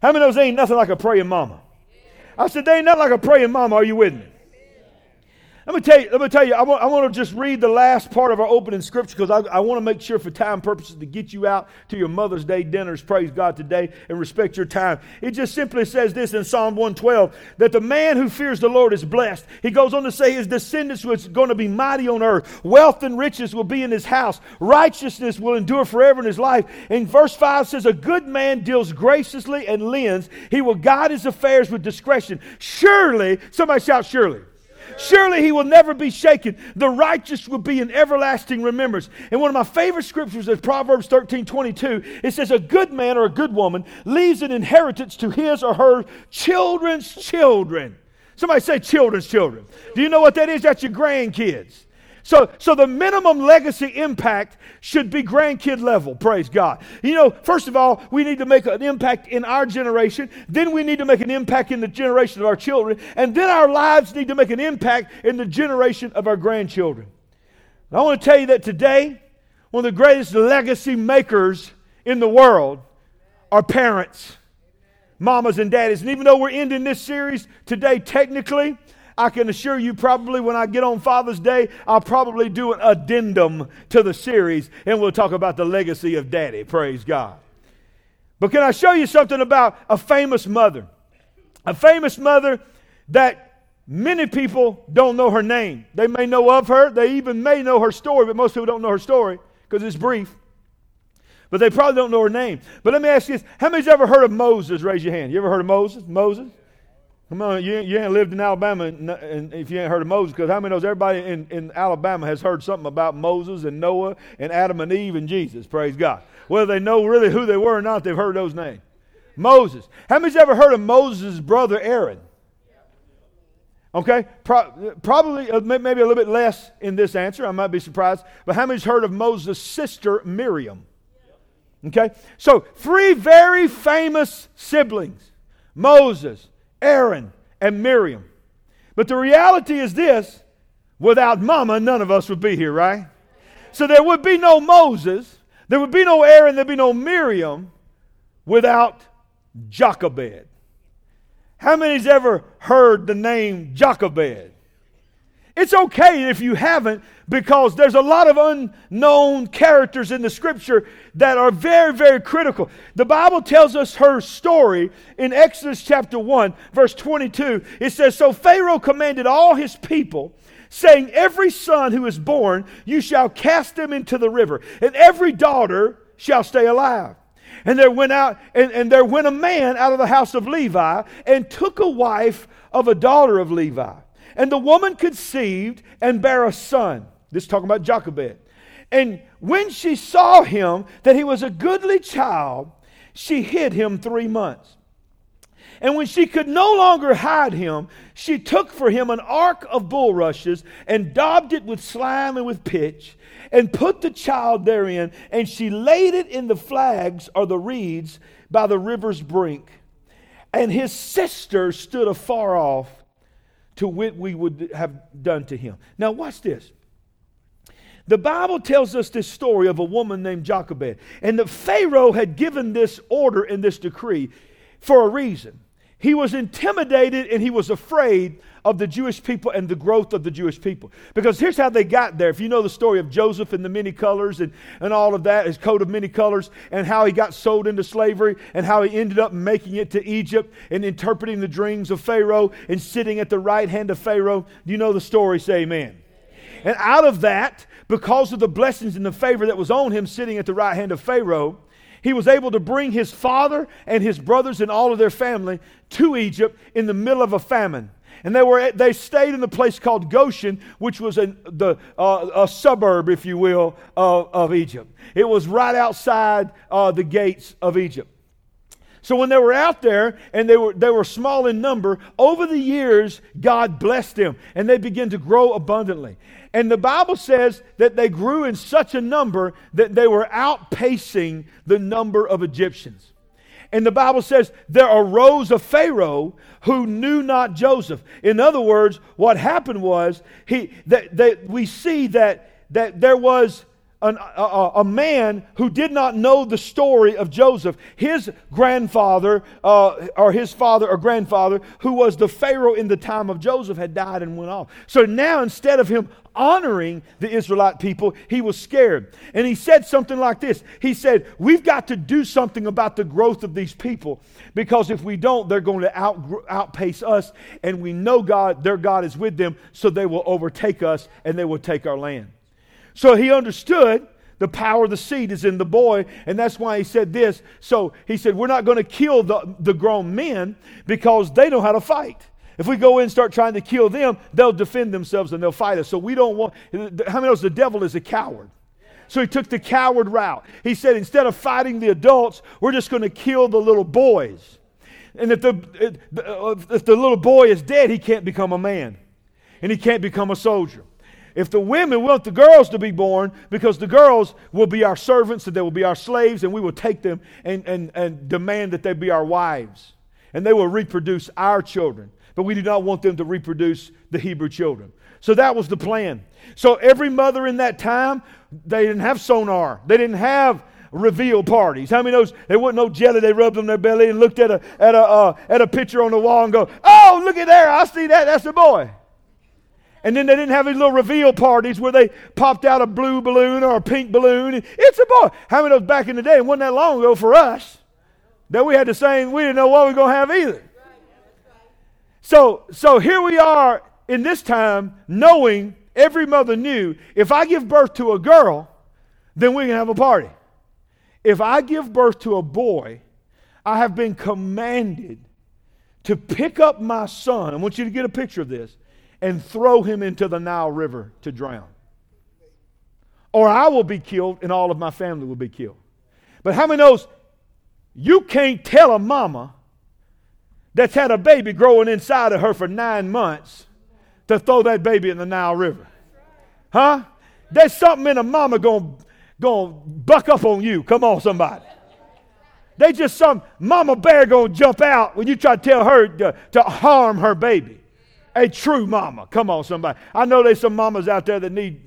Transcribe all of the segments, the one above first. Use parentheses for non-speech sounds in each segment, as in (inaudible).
How many of those ain't nothing like a praying mama? I said, they ain't nothing like a praying mama. Are you with me? Let me tell you, let me tell you, I want, I want to just read the last part of our opening scripture because I, I want to make sure for time purposes to get you out to your Mother's Day dinners, praise God, today, and respect your time. It just simply says this in Psalm 112 that the man who fears the Lord is blessed. He goes on to say his descendants was going to be mighty on earth. Wealth and riches will be in his house. Righteousness will endure forever in his life. And verse 5 says, A good man deals graciously and lends. He will guide his affairs with discretion. Surely, somebody shout, surely. Surely he will never be shaken. The righteous will be in everlasting remembrance. And one of my favorite scriptures is Proverbs 13 22. It says, A good man or a good woman leaves an inheritance to his or her children's children. Somebody say children's children. Do you know what that is? That's your grandkids. So, so the minimum legacy impact should be grandkid level. Praise God. You know, first of all, we need to make an impact in our generation. Then we need to make an impact in the generation of our children. And then our lives need to make an impact in the generation of our grandchildren. And I want to tell you that today, one of the greatest legacy makers in the world are parents, mamas, and daddies. And even though we're ending this series today, technically, I can assure you, probably when I get on Father's Day, I'll probably do an addendum to the series and we'll talk about the legacy of daddy. Praise God. But can I show you something about a famous mother? A famous mother that many people don't know her name. They may know of her, they even may know her story, but most people don't know her story because it's brief. But they probably don't know her name. But let me ask you this how many's ever heard of Moses? Raise your hand. You ever heard of Moses? Moses? Come on, you, you ain't lived in Alabama and, and if you ain't heard of Moses, because how many knows everybody in, in Alabama has heard something about Moses and Noah and Adam and Eve and Jesus? Praise God. Whether they know really who they were or not, they've heard those names. Moses. How many's ever heard of Moses' brother Aaron? Okay, Pro- probably uh, maybe a little bit less in this answer. I might be surprised. But how many's heard of Moses' sister Miriam? Okay, so three very famous siblings Moses, Aaron, and Miriam. But the reality is this without mama, none of us would be here, right? So there would be no Moses, there would be no Aaron, there'd be no Miriam without Jochebed. How many's ever heard the name Jochebed? It's okay if you haven't, because there's a lot of unknown characters in the scripture that are very, very critical. The Bible tells us her story in Exodus chapter 1, verse 22. It says, So Pharaoh commanded all his people, saying, Every son who is born, you shall cast them into the river, and every daughter shall stay alive. And there went out, and, and there went a man out of the house of Levi and took a wife of a daughter of Levi. And the woman conceived and bare a son. This is talking about Jochebed. And when she saw him, that he was a goodly child, she hid him three months. And when she could no longer hide him, she took for him an ark of bulrushes and daubed it with slime and with pitch and put the child therein. And she laid it in the flags or the reeds by the river's brink. And his sister stood afar off to what we would have done to him. Now, watch this. The Bible tells us this story of a woman named Jochebed. And the Pharaoh had given this order and this decree for a reason. He was intimidated and he was afraid of the Jewish people and the growth of the Jewish people. Because here's how they got there. If you know the story of Joseph and the many colors and, and all of that, his coat of many colors, and how he got sold into slavery and how he ended up making it to Egypt and interpreting the dreams of Pharaoh and sitting at the right hand of Pharaoh. Do you know the story? Say amen. And out of that, because of the blessings and the favor that was on him sitting at the right hand of Pharaoh, he was able to bring his father and his brothers and all of their family to Egypt in the middle of a famine. And they, were, they stayed in the place called Goshen, which was a, the, uh, a suburb, if you will, of, of Egypt. It was right outside uh, the gates of Egypt. So when they were out there and they were, they were small in number, over the years, God blessed them and they began to grow abundantly. And the Bible says that they grew in such a number that they were outpacing the number of Egyptians. And the Bible says there arose a Pharaoh who knew not Joseph. In other words, what happened was he that, that we see that that there was an, a, a, man who did not know the story of Joseph. His grandfather, uh, or his father or grandfather, who was the Pharaoh in the time of Joseph, had died and went off. So now, instead of him honoring the Israelite people, he was scared. And he said something like this He said, We've got to do something about the growth of these people because if we don't, they're going to out, outpace us. And we know God, their God is with them, so they will overtake us and they will take our land. So he understood the power of the seed is in the boy, and that's why he said this. So he said, We're not going to kill the, the grown men because they know how to fight. If we go in and start trying to kill them, they'll defend themselves and they'll fight us. So we don't want, how many knows the devil is a coward? So he took the coward route. He said, instead of fighting the adults, we're just going to kill the little boys. And if the, uh, if the little boy is dead, he can't become a man and he can't become a soldier. If the women want the girls to be born, because the girls will be our servants and they will be our slaves, and we will take them and, and, and demand that they be our wives. And they will reproduce our children. But we do not want them to reproduce the Hebrew children. So that was the plan. So every mother in that time, they didn't have sonar. They didn't have reveal parties. How many knows there wouldn't no jelly? They rubbed on their belly and looked at a at a uh, at a picture on the wall and go, "Oh, look at there! I see that. That's a boy." And then they didn't have these little reveal parties where they popped out a blue balloon or a pink balloon. It's a boy. How many of those back in the day, it wasn't that long ago for us, that we had the same, we didn't know what we were going to have either. So, so here we are in this time knowing, every mother knew, if I give birth to a girl, then we can have a party. If I give birth to a boy, I have been commanded to pick up my son. I want you to get a picture of this and throw him into the Nile River to drown. Or I will be killed and all of my family will be killed. But how many knows you can't tell a mama that's had a baby growing inside of her for nine months to throw that baby in the Nile River? Huh? There's something in a mama going to gonna buck up on you. Come on, somebody. They just some mama bear going to jump out when you try to tell her to, to harm her baby. A true mama. Come on, somebody. I know there's some mamas out there that need,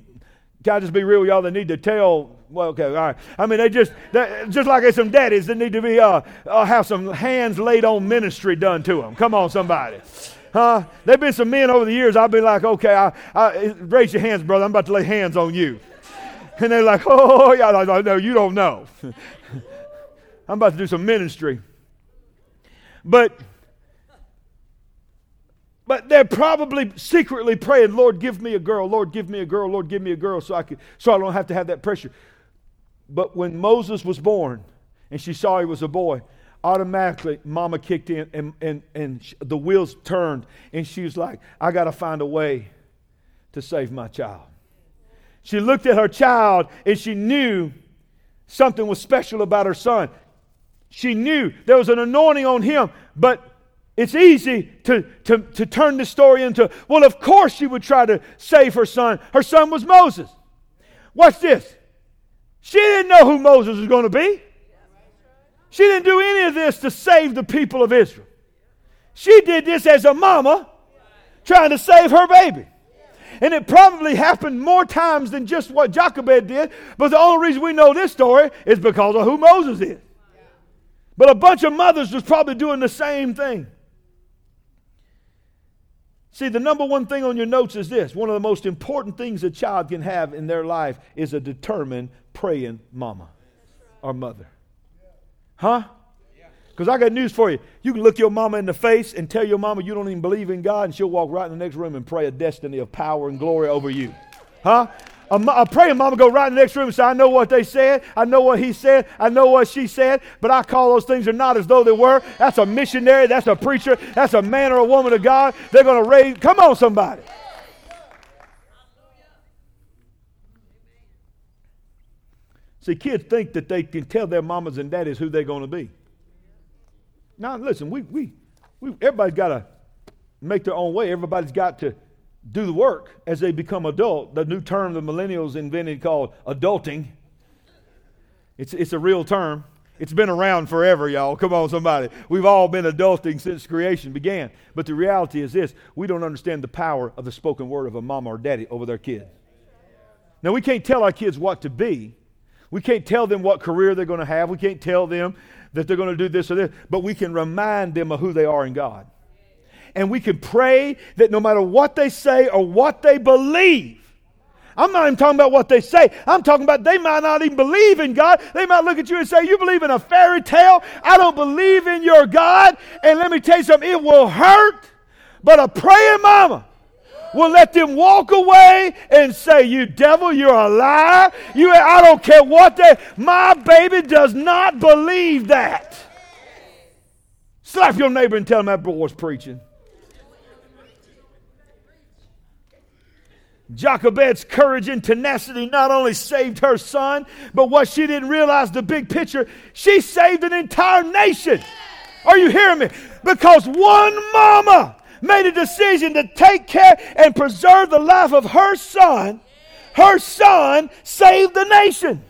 can I just be real with y'all, that need to tell, well, okay, all right. I mean, they just, just like some daddies that need to be, uh, uh, have some hands laid on ministry done to them. Come on, somebody. Huh? There've been some men over the years, I've been like, okay, I, I, raise your hands, brother. I'm about to lay hands on you. And they're like, (laughs) oh, yeah, no, no, you don't know. (laughs) I'm about to do some ministry. But but they're probably secretly praying, Lord, give me a girl, Lord, give me a girl, Lord, give me a girl so I, can, so I don't have to have that pressure. But when Moses was born and she saw he was a boy, automatically mama kicked in and, and, and the wheels turned and she was like, I got to find a way to save my child. She looked at her child and she knew something was special about her son. She knew there was an anointing on him, but it's easy to, to, to turn the story into, well, of course she would try to save her son. Her son was Moses. Watch this. She didn't know who Moses was going to be. She didn't do any of this to save the people of Israel. She did this as a mama trying to save her baby. And it probably happened more times than just what Jochebed did, but the only reason we know this story is because of who Moses is. But a bunch of mothers was probably doing the same thing. See, the number one thing on your notes is this one of the most important things a child can have in their life is a determined praying mama or mother. Huh? Because I got news for you. You can look your mama in the face and tell your mama you don't even believe in God, and she'll walk right in the next room and pray a destiny of power and glory over you. Huh? A, a praying mama go right in the next room and say, I know what they said. I know what he said. I know what she said. But I call those things are not as though they were. That's a missionary. That's a preacher. That's a man or a woman of God. They're going to raise. Come on, somebody. See, kids think that they can tell their mamas and daddies who they're going to be. Now, listen, we, we, we everybody's got to make their own way. Everybody's got to do the work as they become adult. The new term the millennials invented called adulting. It's, it's a real term. It's been around forever, y'all. Come on, somebody. We've all been adulting since creation began. But the reality is this we don't understand the power of the spoken word of a mama or daddy over their kid. Now, we can't tell our kids what to be. We can't tell them what career they're going to have. We can't tell them that they're going to do this or this, but we can remind them of who they are in God. And we can pray that no matter what they say or what they believe, I'm not even talking about what they say. I'm talking about they might not even believe in God. They might look at you and say, You believe in a fairy tale? I don't believe in your God. And let me tell you something, it will hurt, but a praying mama will let them walk away and say, You devil, you're a liar. You, I don't care what they, my baby does not believe that. Slap your neighbor and tell him that boy's preaching. Jochebed's courage and tenacity not only saved her son, but what she didn't realize the big picture, she saved an entire nation. Are you hearing me? Because one mama made a decision to take care and preserve the life of her son. Her son saved the nation.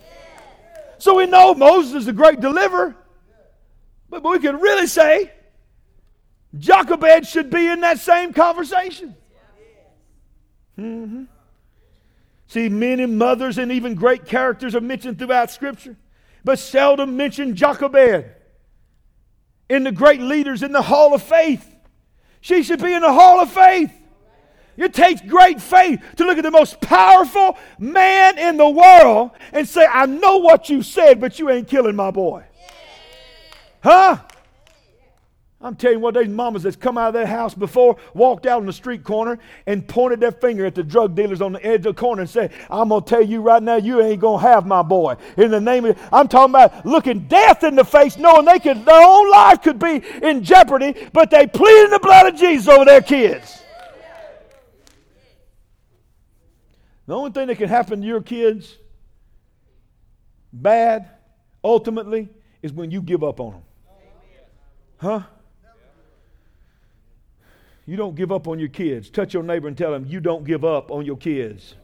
So we know Moses is a great deliverer, but we can really say Jochebed should be in that same conversation. Mm-hmm. See, men and mothers and even great characters are mentioned throughout Scripture, but seldom mentioned Jochebed. In the great leaders in the Hall of Faith, she should be in the Hall of Faith. It takes great faith to look at the most powerful man in the world and say, I know what you said, but you ain't killing my boy. Huh? I'm telling you what, these mamas that's come out of their house before walked out on the street corner and pointed their finger at the drug dealers on the edge of the corner and said, I'm going to tell you right now, you ain't going to have my boy. In the name of, I'm talking about looking death in the face, knowing they could, their own life could be in jeopardy, but they pleaded the blood of Jesus over their kids. The only thing that can happen to your kids bad, ultimately, is when you give up on them. Huh? You don't give up on your kids. Touch your neighbor and tell him you don't give up on your kids.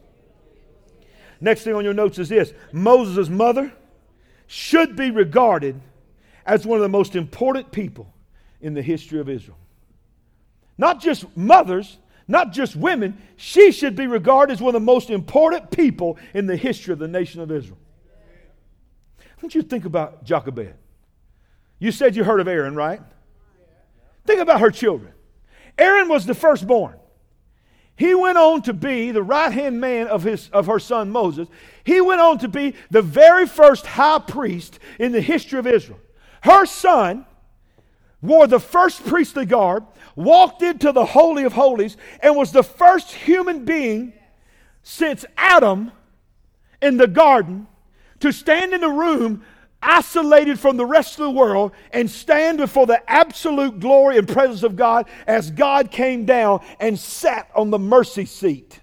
Next thing on your notes is this Moses' mother should be regarded as one of the most important people in the history of Israel. Not just mothers, not just women, she should be regarded as one of the most important people in the history of the nation of Israel. Want you think about Jochebed. You said you heard of Aaron, right? Think about her children. Aaron was the firstborn. He went on to be the right hand man of, his, of her son Moses. He went on to be the very first high priest in the history of Israel. Her son wore the first priestly garb, walked into the Holy of Holies, and was the first human being since Adam in the garden to stand in the room isolated from the rest of the world and stand before the absolute glory and presence of God as God came down and sat on the mercy seat.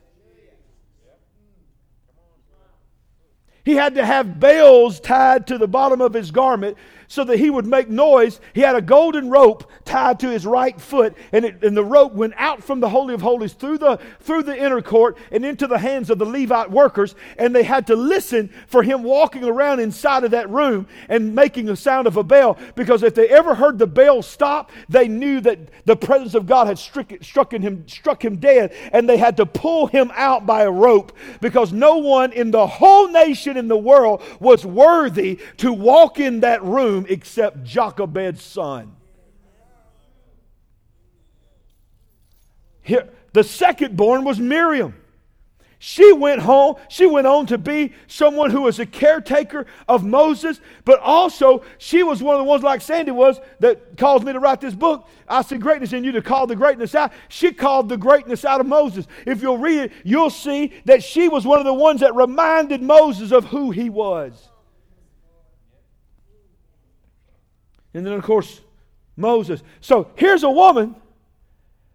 He had to have bells tied to the bottom of his garment so that he would make noise. He had a golden rope tied to his right foot, and, it, and the rope went out from the Holy of Holies through the, through the inner court and into the hands of the Levite workers, and they had to listen for him walking around inside of that room and making the sound of a bell, because if they ever heard the bell stop, they knew that the presence of God had struck, struck, him, struck him dead, and they had to pull him out by a rope, because no one in the whole nation in the world was worthy to walk in that room except Jochebed's son. Here, the second born was Miriam. She went home, she went on to be someone who was a caretaker of Moses, but also she was one of the ones like Sandy was that caused me to write this book. I see greatness in you to call the greatness out. She called the greatness out of Moses. If you'll read it, you'll see that she was one of the ones that reminded Moses of who he was. And then, of course, Moses. So here's a woman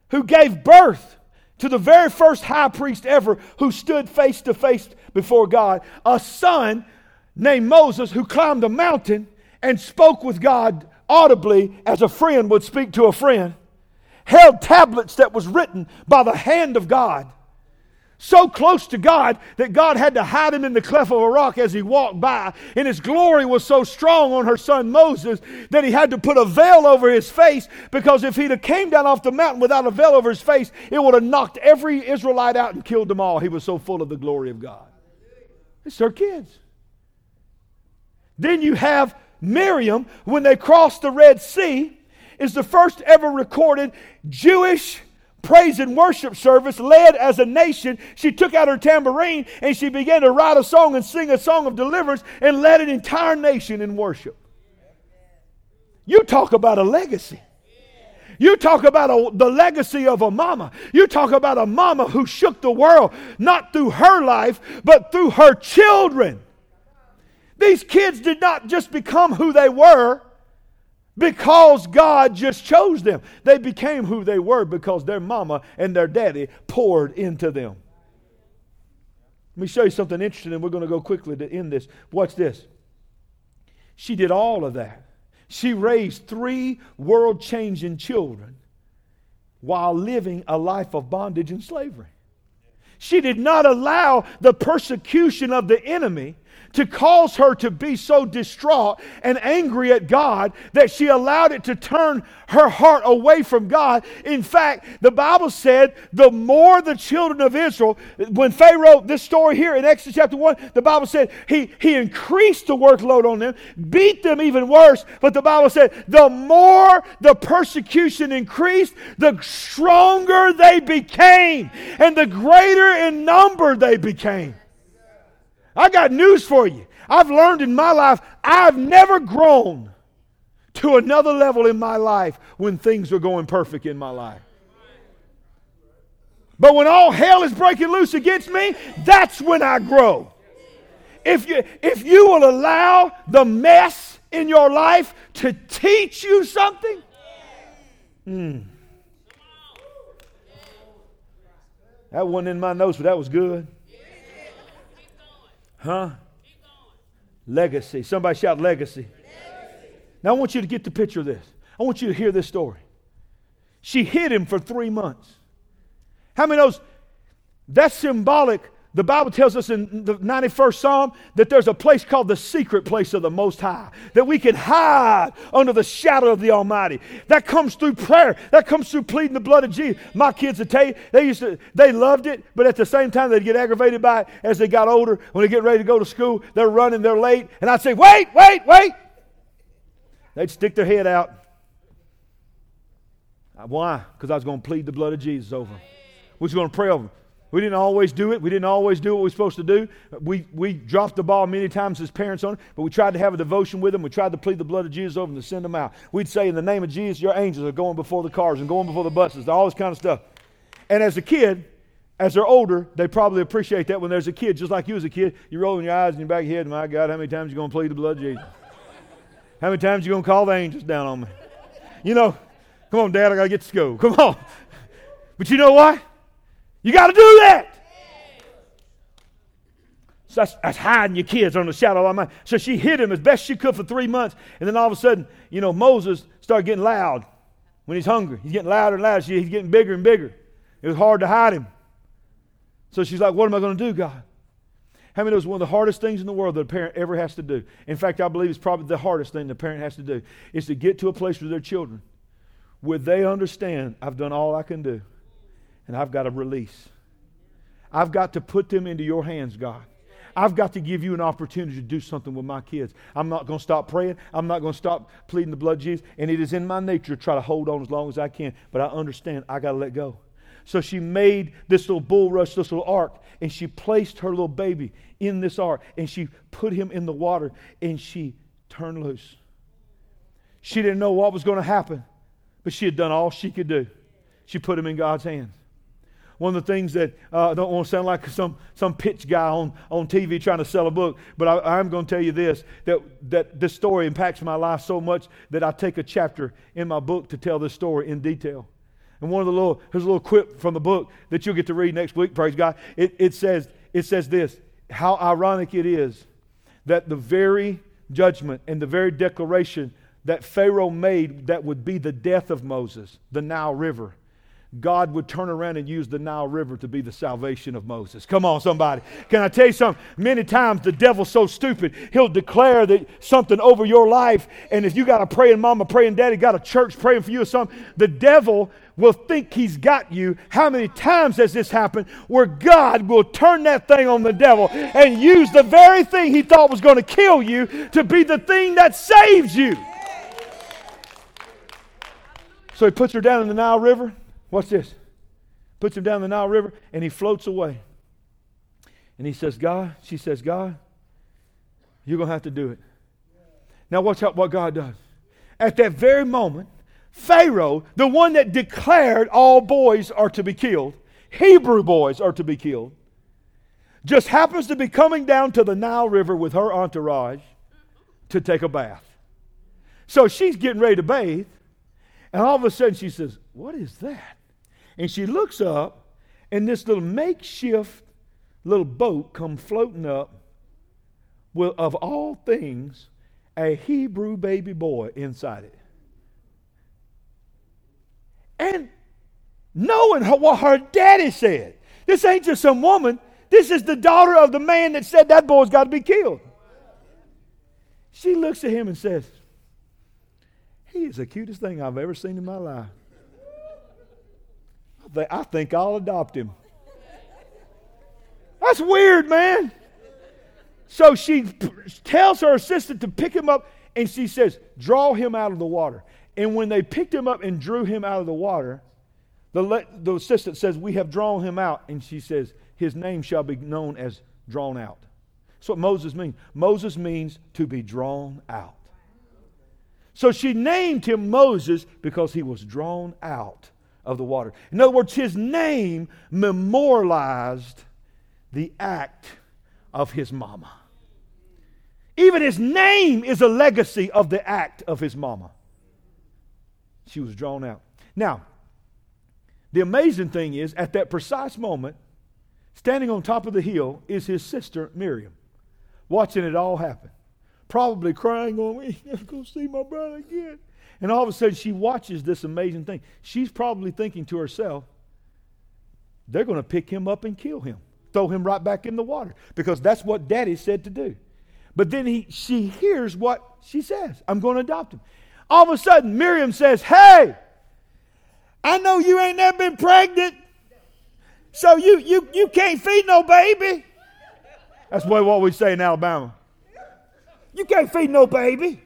who gave birth to the very first high priest ever who stood face to face before God, a son named Moses who climbed a mountain and spoke with God audibly as a friend would speak to a friend, held tablets that was written by the hand of God so close to God that God had to hide him in the cleft of a rock as he walked by. And his glory was so strong on her son Moses that he had to put a veil over his face because if he'd have came down off the mountain without a veil over his face, it would have knocked every Israelite out and killed them all. He was so full of the glory of God. It's her kids. Then you have Miriam, when they crossed the Red Sea, is the first ever recorded Jewish praise and worship service led as a nation. She took out her tambourine and she began to write a song and sing a song of deliverance and led an entire nation in worship. You talk about a legacy. You talk about a, the legacy of a mama. You talk about a mama who shook the world, not through her life, but through her children. These kids did not just become who they were because God just chose them. They became who they were because their mama and their daddy poured into them. Let me show you something interesting, and we're going to go quickly to end this. Watch this. She did all of that. She raised three world changing children while living a life of bondage and slavery. She did not allow the persecution of the enemy to cause her to be so distraught and angry at God that she allowed it to turn her heart away from God. In fact, the Bible said the more the children of Israel, when Pharaoh, this story here in Exodus chapter 1, the Bible said he, he increased the workload on them, beat them even worse. But the Bible said the more the persecution increased, the stronger they became and the greater in number they became. I got news for you. I've learned in my life, I've never grown to another level in my life when things are going perfect in my life. But when all hell is breaking loose against me, that's when I grow. If you, if you will allow the mess in your life to teach you something, mm, that wasn't in my notes, but that was good. Huh? Legacy. Somebody shout legacy. legacy. Now I want you to get the picture of this. I want you to hear this story. She hid him for three months. How many knows that's symbolic the Bible tells us in the 91st Psalm that there's a place called the secret place of the Most High, that we can hide under the shadow of the Almighty. That comes through prayer. That comes through pleading the blood of Jesus. My kids would tell you, they used to, they loved it, but at the same time, they'd get aggravated by it as they got older. When they get ready to go to school, they're running, they're late, and I'd say, wait, wait, wait. They'd stick their head out. Why? Because I was going to plead the blood of Jesus over them. We're going to pray over them. We didn't always do it. We didn't always do what we were supposed to do. We, we dropped the ball many times as parents on it, but we tried to have a devotion with them. We tried to plead the blood of Jesus over them to send them out. We'd say, In the name of Jesus, your angels are going before the cars and going before the buses, all this kind of stuff. And as a kid, as they're older, they probably appreciate that when there's a kid, just like you as a kid, you're rolling your eyes in your back of your head, my God, how many times are you going to plead the blood of Jesus? How many times are you going to call the angels down on me? You know, come on, Dad, I got to get to school. (laughs) Come on. But you know what? You got to do that. So that's, that's, hiding your kids on the shadow of my mind. So she hid him as best she could for three months. And then all of a sudden, you know, Moses started getting loud when he's hungry. He's getting louder and louder. He's getting bigger and bigger. It was hard to hide him. So she's like, What am I going to do, God? How many knows one of the hardest things in the world that a parent ever has to do? In fact, I believe it's probably the hardest thing the parent has to do is to get to a place with their children where they understand I've done all I can do and I've got to release. I've got to put them into your hands, God. I've got to give you an opportunity to do something with my kids. I'm not going to stop praying. I'm not going to stop pleading the blood of Jesus. And it is in my nature to try to hold on as long as I can. But I understand I got to let go. So she made this little bulrush, this little ark, and she placed her little baby in this ark, and she put him in the water, and she turned loose. She didn't know what was going to happen, but she had done all she could do. She put him in God's hands one of the things that uh, I don't want to sound like some, some pitch guy on, on TV trying to sell a book, but I, am going to tell you this that, that this story impacts my life so much that I take a chapter in my book to tell this story in detail. And one of the little, here's a little quip from the book that you'll get to read next week, praise God. It, it, says, it says this how ironic it is that the very judgment and the very declaration that Pharaoh made that would be the death of Moses, the Nile River, God would turn around and use the Nile River to be the salvation of Moses. Come on, somebody. Can I tell you something? Many times the devil's so stupid, he'll declare that something over your life, and if you got a praying mama, praying daddy, got a church praying for you or something, the devil will think he's got you. How many times has this happened where God will turn that thing on the devil and use the very thing he thought was going to kill you to be the thing that saves you? So he puts her down in the Nile River. Watch this. Puts him down the Nile River and he floats away. And he says, God, she says, God, you're going to have to do it. Now, watch out what God does. At that very moment, Pharaoh, the one that declared all boys are to be killed, Hebrew boys are to be killed, just happens to be coming down to the Nile River with her entourage to take a bath. So she's getting ready to bathe, and all of a sudden she says, What is that? And she looks up, and this little makeshift little boat come floating up with, of all things, a Hebrew baby boy inside it. And knowing her, what her daddy said. This ain't just some woman. This is the daughter of the man that said that boy's got to be killed. She looks at him and says, He is the cutest thing I've ever seen in my life. I think I'll adopt him. That's weird, man. So she tells her assistant to pick him up, and she says, Draw him out of the water. And when they picked him up and drew him out of the water, the, the assistant says, We have drawn him out. And she says, His name shall be known as drawn out. That's what Moses means. Moses means to be drawn out. So she named him Moses because he was drawn out of the water. In other words, his name memorialized the act of his mama. Even his name is a legacy of the act of his mama. She was drawn out. Now, the amazing thing is, at that precise moment, standing on top of the hill is his sister Miriam, watching it all happen, probably crying on me, (laughs) never gonna see my brother again. And all of a sudden, she watches this amazing thing. She's probably thinking to herself, they're going to pick him up and kill him, throw him right back in the water, because that's what daddy said to do. But then he, she hears what she says I'm going to adopt him. All of a sudden, Miriam says, Hey, I know you ain't never been pregnant, so you, you, you can't feed no baby. That's what we say in Alabama. You can't feed no baby.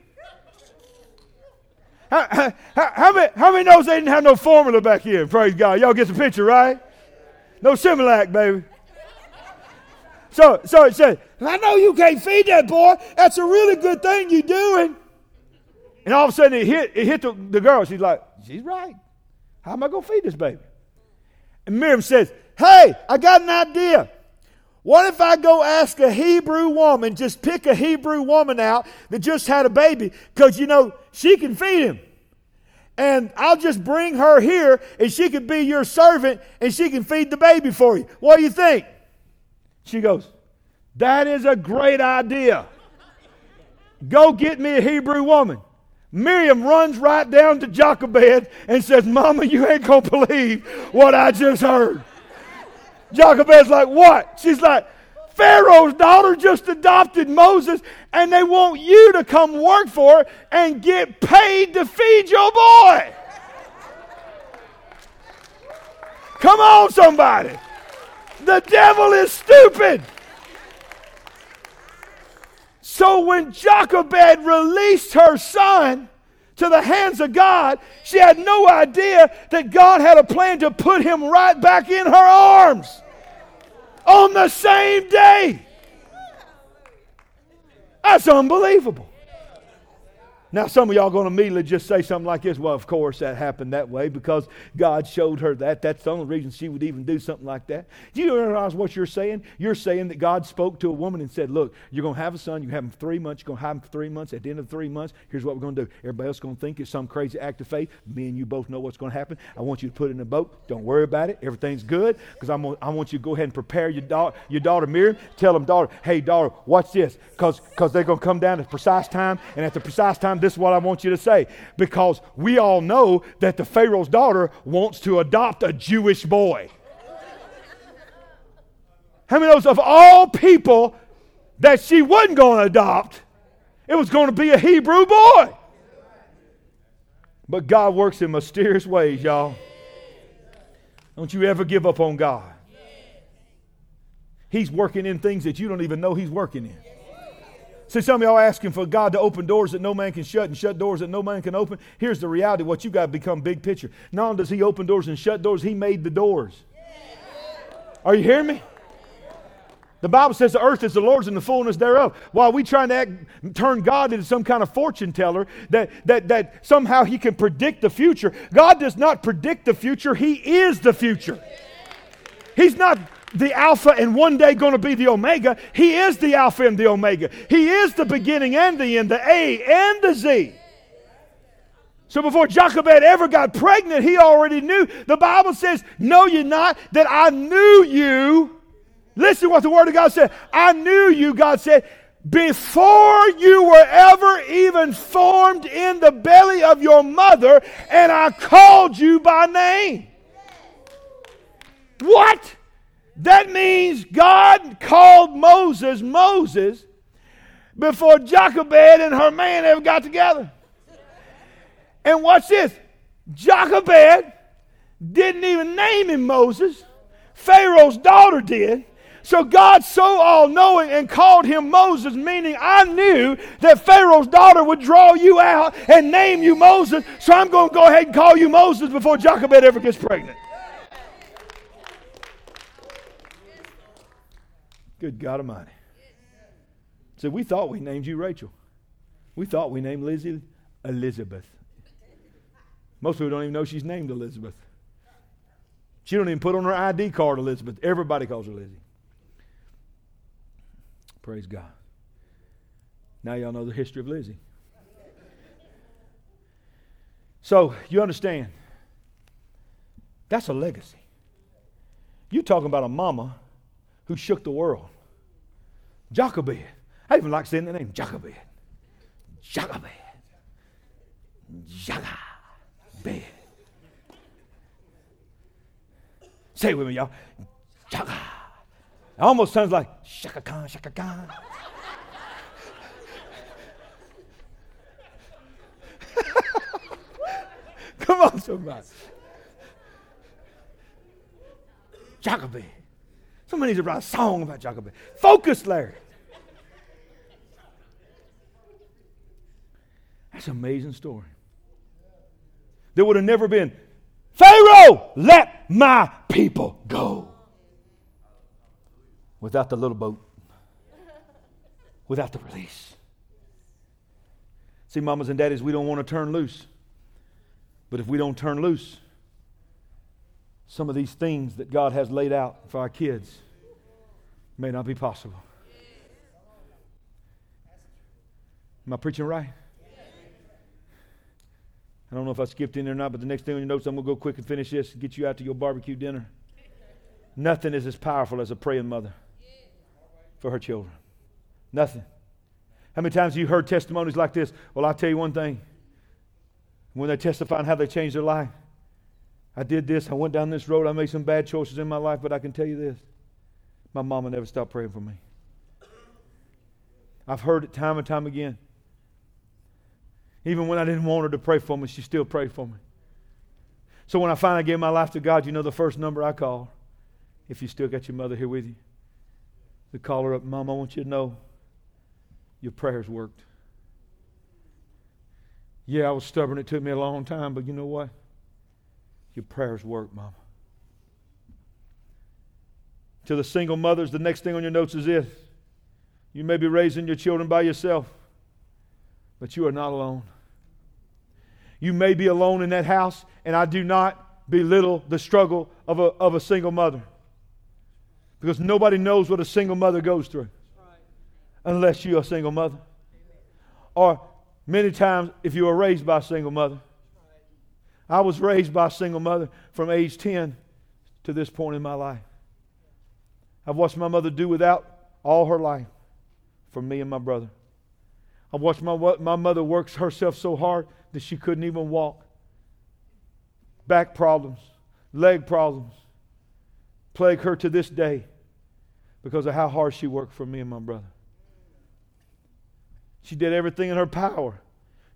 How, how, how, many, how many knows they didn't have no formula back here? Praise God. Y'all get the picture, right? No Similac, baby. So, so it said, I know you can't feed that boy. That's a really good thing you're doing. And all of a sudden it hit, it hit the, the girl. She's like, she's right. How am I going to feed this baby? And Miriam says, hey, I got an idea. What if I go ask a Hebrew woman, just pick a Hebrew woman out that just had a baby, because you know, she can feed him. And I'll just bring her here and she can be your servant and she can feed the baby for you. What do you think? She goes, That is a great idea. Go get me a Hebrew woman. Miriam runs right down to Jochebed and says, Mama, you ain't going to believe what I just heard. Jochebed's like, what? She's like, Pharaoh's daughter just adopted Moses, and they want you to come work for her and get paid to feed your boy. Come on, somebody. The devil is stupid. So when Jochebed released her son, to the hands of God, she had no idea that God had a plan to put him right back in her arms on the same day. That's unbelievable. Now, some of y'all going to immediately just say something like this. Well, of course, that happened that way because God showed her that. That's the only reason she would even do something like that. Do you realize what you're saying? You're saying that God spoke to a woman and said, Look, you're going to have a son. You have him three months. You're going to have him for three months. At the end of three months, here's what we're going to do. Everybody else is going to think it's some crazy act of faith. Me and you both know what's going to happen. I want you to put in a boat. Don't worry about it. Everything's good because I want you to go ahead and prepare your, da- your daughter, Miriam. Tell them, daughter, hey, daughter, watch this because they're going to come down at the precise time. And at the precise time, This is what I want you to say. Because we all know that the Pharaoh's daughter wants to adopt a Jewish boy. How many knows of all people that she wasn't going to adopt, it was going to be a Hebrew boy? But God works in mysterious ways, y'all. Don't you ever give up on God. He's working in things that you don't even know He's working in. See, some of y'all asking for God to open doors that no man can shut and shut doors that no man can open. Here's the reality what you got to become big picture. Not only does He open doors and shut doors, He made the doors. Are you hearing me? The Bible says the earth is the Lord's and the fullness thereof. While we trying to act, turn God into some kind of fortune teller that, that, that somehow he can predict the future, God does not predict the future. He is the future. He's not the Alpha and one day going to be the Omega. He is the Alpha and the Omega. He is the beginning and the end, the A and the Z. So before Jochebed ever got pregnant, he already knew. The Bible says, Know ye not that I knew you Listen what the Word of God said. I knew you, God said, before you were ever even formed in the belly of your mother, and I called you by name. What? That means God called Moses Moses before Jochebed and her man ever got together. And watch this Jochebed didn't even name him Moses, Pharaoh's daughter did. So God, so all knowing and called him Moses, meaning I knew that Pharaoh's daughter would draw you out and name you Moses. So I'm going to go ahead and call you Moses before Jochebed ever gets pregnant. Good God Almighty. So we thought we named you Rachel. We thought we named Lizzie Elizabeth. Most people don't even know she's named Elizabeth. She don't even put on her ID card Elizabeth. Everybody calls her Lizzie. Praise God. Now y'all know the history of Lizzie. So you understand, that's a legacy. You're talking about a mama who shook the world. Jochebed. I even like saying the name Jochebed. Jochebed. Jochebed. Say it with me, y'all. Jochebed. It almost sounds like Chaka Khan, Chaka Khan. (laughs) Come on, somebody. Jochebed. Somebody needs to write a song about Jacob. Focus, Larry. That's an amazing story. There would have never been, Pharaoh, let my people go without the little boat, without the release. See, mamas and daddies, we don't want to turn loose. But if we don't turn loose, some of these things that God has laid out for our kids may not be possible. Am I preaching right? I don't know if I skipped in there or not, but the next thing on your notes, I'm going to go quick and finish this and get you out to your barbecue dinner. Nothing is as powerful as a praying mother for her children. Nothing. How many times have you heard testimonies like this? Well, I'll tell you one thing. When they testify on how they changed their life, I did this, I went down this road, I made some bad choices in my life, but I can tell you this my mama never stopped praying for me. I've heard it time and time again. Even when I didn't want her to pray for me, she still prayed for me. So when I finally gave my life to God, you know the first number I call? If you still got your mother here with you to call her up, Mom, I want you to know your prayers worked. Yeah, I was stubborn. It took me a long time, but you know what? Your prayers worked, Mama. To the single mothers, the next thing on your notes is this. You may be raising your children by yourself, but you are not alone. You may be alone in that house, and I do not belittle the struggle of a, of a single mother. Because nobody knows what a single mother goes through unless you're a single mother. Or many times, if you were raised by a single mother. I was raised by a single mother from age 10 to this point in my life. I've watched my mother do without all her life for me and my brother. I've watched my, my mother work herself so hard that she couldn't even walk. Back problems, leg problems plague her to this day because of how hard she worked for me and my brother. She did everything in her power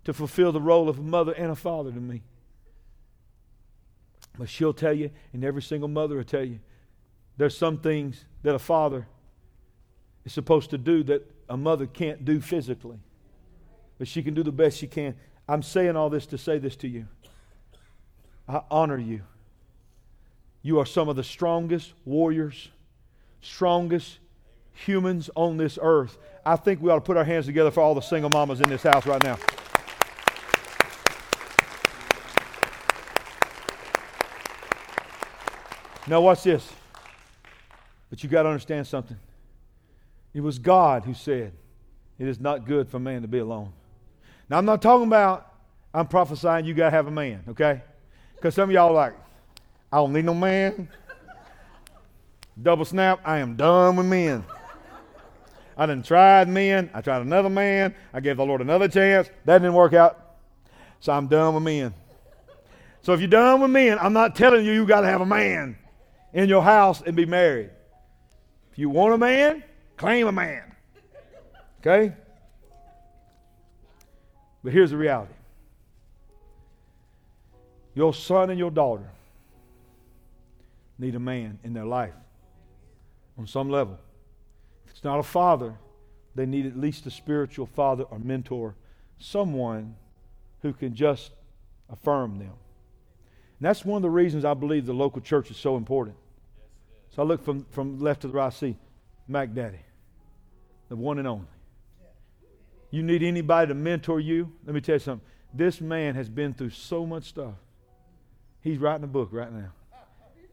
to fulfill the role of a mother and a father to me. But she'll tell you, and every single mother will tell you, there's some things that a father is supposed to do that a mother can't do physically. But she can do the best she can. I'm saying all this to say this to you. I honor you. You are some of the strongest warriors, strongest humans on this earth. I think we ought to put our hands together for all the single mamas in this house right now. Now, watch this. But you got to understand something. It was God who said, It is not good for man to be alone. Now, I'm not talking about, I'm prophesying you got to have a man, okay? Because some of y'all are like, I don't need no man. Double snap, I am done with men. I done tried men. I tried another man. I gave the Lord another chance. That didn't work out. So I'm done with men. So if you're done with men, I'm not telling you you got to have a man in your house and be married. You want a man, claim a man. Okay? But here's the reality your son and your daughter need a man in their life on some level. If it's not a father, they need at least a spiritual father or mentor, someone who can just affirm them. And that's one of the reasons I believe the local church is so important. So I look from, from left to the right, I see Mac Daddy, the one and only. You need anybody to mentor you? Let me tell you something. This man has been through so much stuff. He's writing a book right now.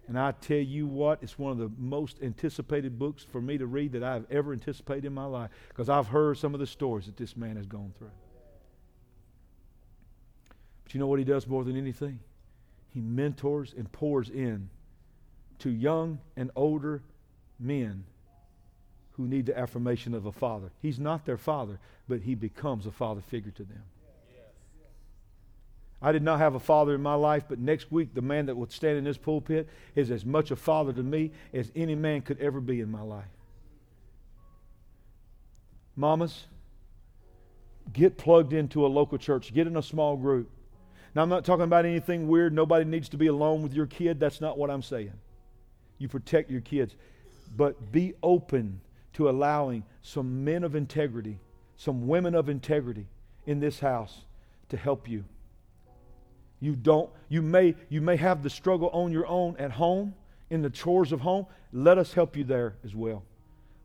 And I tell you what, it's one of the most anticipated books for me to read that I've ever anticipated in my life because I've heard some of the stories that this man has gone through. But you know what he does more than anything? He mentors and pours in to young and older men who need the affirmation of a father. He's not their father, but he becomes a father figure to them. I did not have a father in my life, but next week, the man that would stand in this pulpit is as much a father to me as any man could ever be in my life. Mamas, get plugged into a local church, get in a small group. Now, I'm not talking about anything weird. Nobody needs to be alone with your kid. That's not what I'm saying. You protect your kids. But be open to allowing some men of integrity, some women of integrity in this house to help you. You don't, you may, you may have the struggle on your own at home, in the chores of home. Let us help you there as well.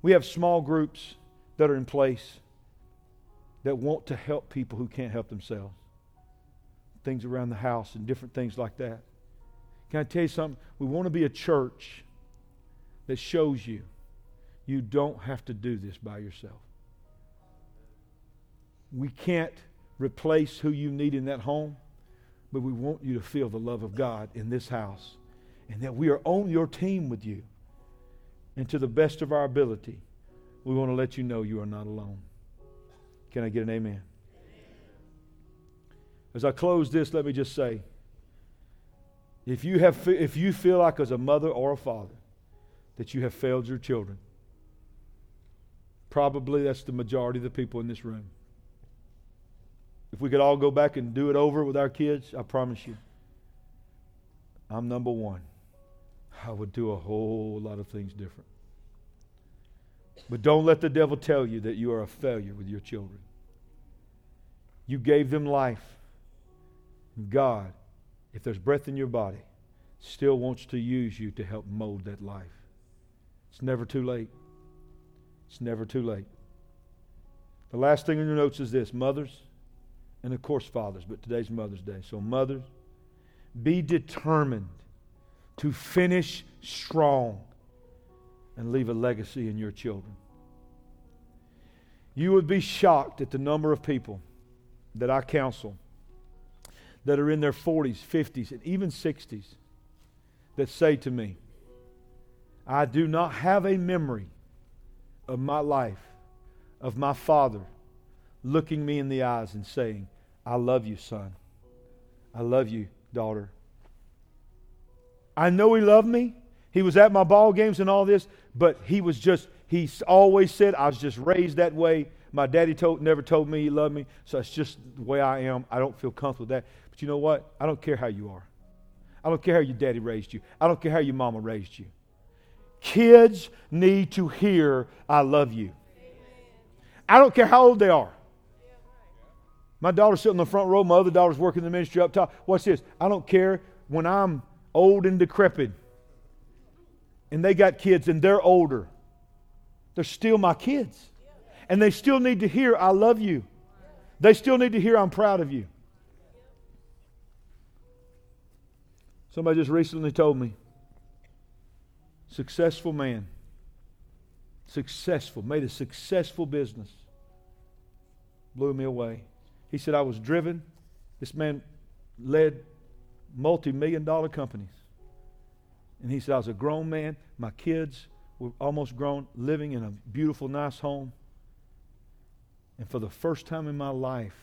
We have small groups that are in place that want to help people who can't help themselves. Things around the house and different things like that. Can I tell you something? We want to be a church that shows you you don't have to do this by yourself. We can't replace who you need in that home but we want you to feel the love of God in this house and that we are on your team with you. And to the best of our ability, we want to let you know you are not alone. Can I get an amen? As I close this, let me just say if you, have, if you feel like as a mother or a father that you have failed your children, probably that's the majority of the people in this room. If we could all go back and do it over with our kids, I promise you, I'm number one. I would do a whole lot of things different. But don't let the devil tell you that you are a failure with your children. You gave them life. God, if there's breath in your body, still wants to use you to help mold that life. It's never too late. It's never too late. The last thing in your notes is this mothers, and of course, fathers, but today's Mother's Day. So, mothers, be determined to finish strong and leave a legacy in your children. You would be shocked at the number of people that I counsel that are in their 40s, 50s, and even 60s that say to me, I do not have a memory of my life, of my father looking me in the eyes and saying, I love you, son. I love you, daughter. I know he loved me. He was at my ball games and all this, but he was just, he always said, I was just raised that way. My daddy told, never told me he loved me, so it's just the way I am. I don't feel comfortable with that. But you know what? I don't care how you are. I don't care how your daddy raised you. I don't care how your mama raised you. Kids need to hear, I love you. I don't care how old they are. My daughter's sitting in the front row. My other daughter's working in the ministry up top. What's this? I don't care when I'm old and decrepit and they got kids and they're older. They're still my kids. And they still need to hear, I love you. They still need to hear, I'm proud of you. Somebody just recently told me successful man, successful, made a successful business, blew me away. He said, I was driven. This man led multi million dollar companies. And he said, I was a grown man. My kids were almost grown, living in a beautiful, nice home. And for the first time in my life,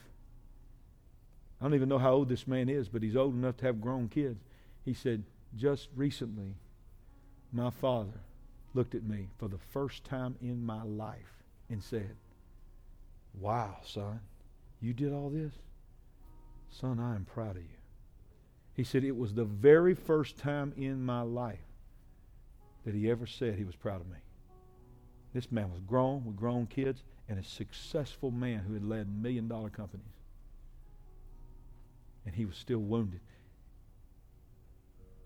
I don't even know how old this man is, but he's old enough to have grown kids. He said, Just recently, my father looked at me for the first time in my life and said, Wow, son, you did all this? Son, I am proud of you. He said, It was the very first time in my life that he ever said he was proud of me. This man was grown with grown kids and a successful man who had led million dollar companies. And he was still wounded.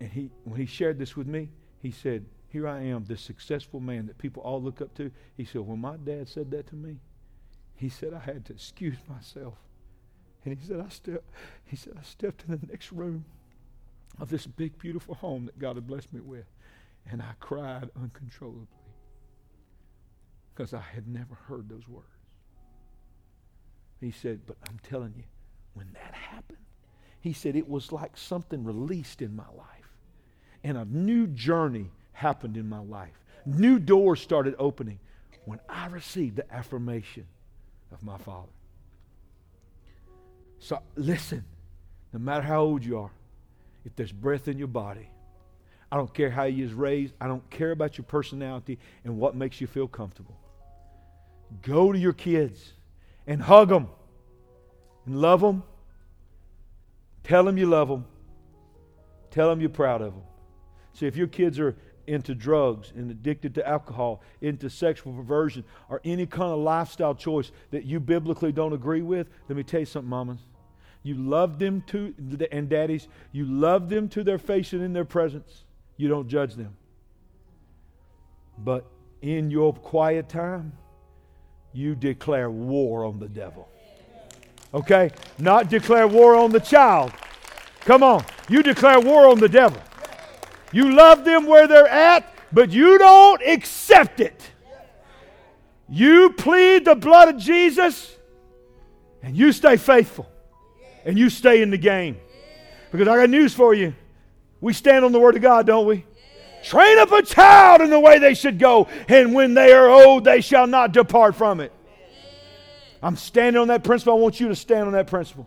And he, when he shared this with me, he said, Here I am, this successful man that people all look up to. He said, When my dad said that to me, he said I had to excuse myself. And he said, I stepped, he said, I stepped in the next room of this big, beautiful home that God had blessed me with. And I cried uncontrollably because I had never heard those words. He said, But I'm telling you, when that happened, he said it was like something released in my life. And a new journey happened in my life. New doors started opening when I received the affirmation of my Father. So listen, no matter how old you are, if there's breath in your body, I don't care how you was raised. I don't care about your personality and what makes you feel comfortable. Go to your kids and hug them and love them. Tell them you love them. Tell them you're proud of them. See, if your kids are into drugs and addicted to alcohol, into sexual perversion, or any kind of lifestyle choice that you biblically don't agree with, let me tell you something, mamas. You love them to, and daddies, you love them to their face and in their presence. You don't judge them. But in your quiet time, you declare war on the devil. Okay? Not declare war on the child. Come on. You declare war on the devil. You love them where they're at, but you don't accept it. You plead the blood of Jesus and you stay faithful and you stay in the game. Because I got news for you. We stand on the Word of God, don't we? Train up a child in the way they should go, and when they are old, they shall not depart from it. I'm standing on that principle. I want you to stand on that principle.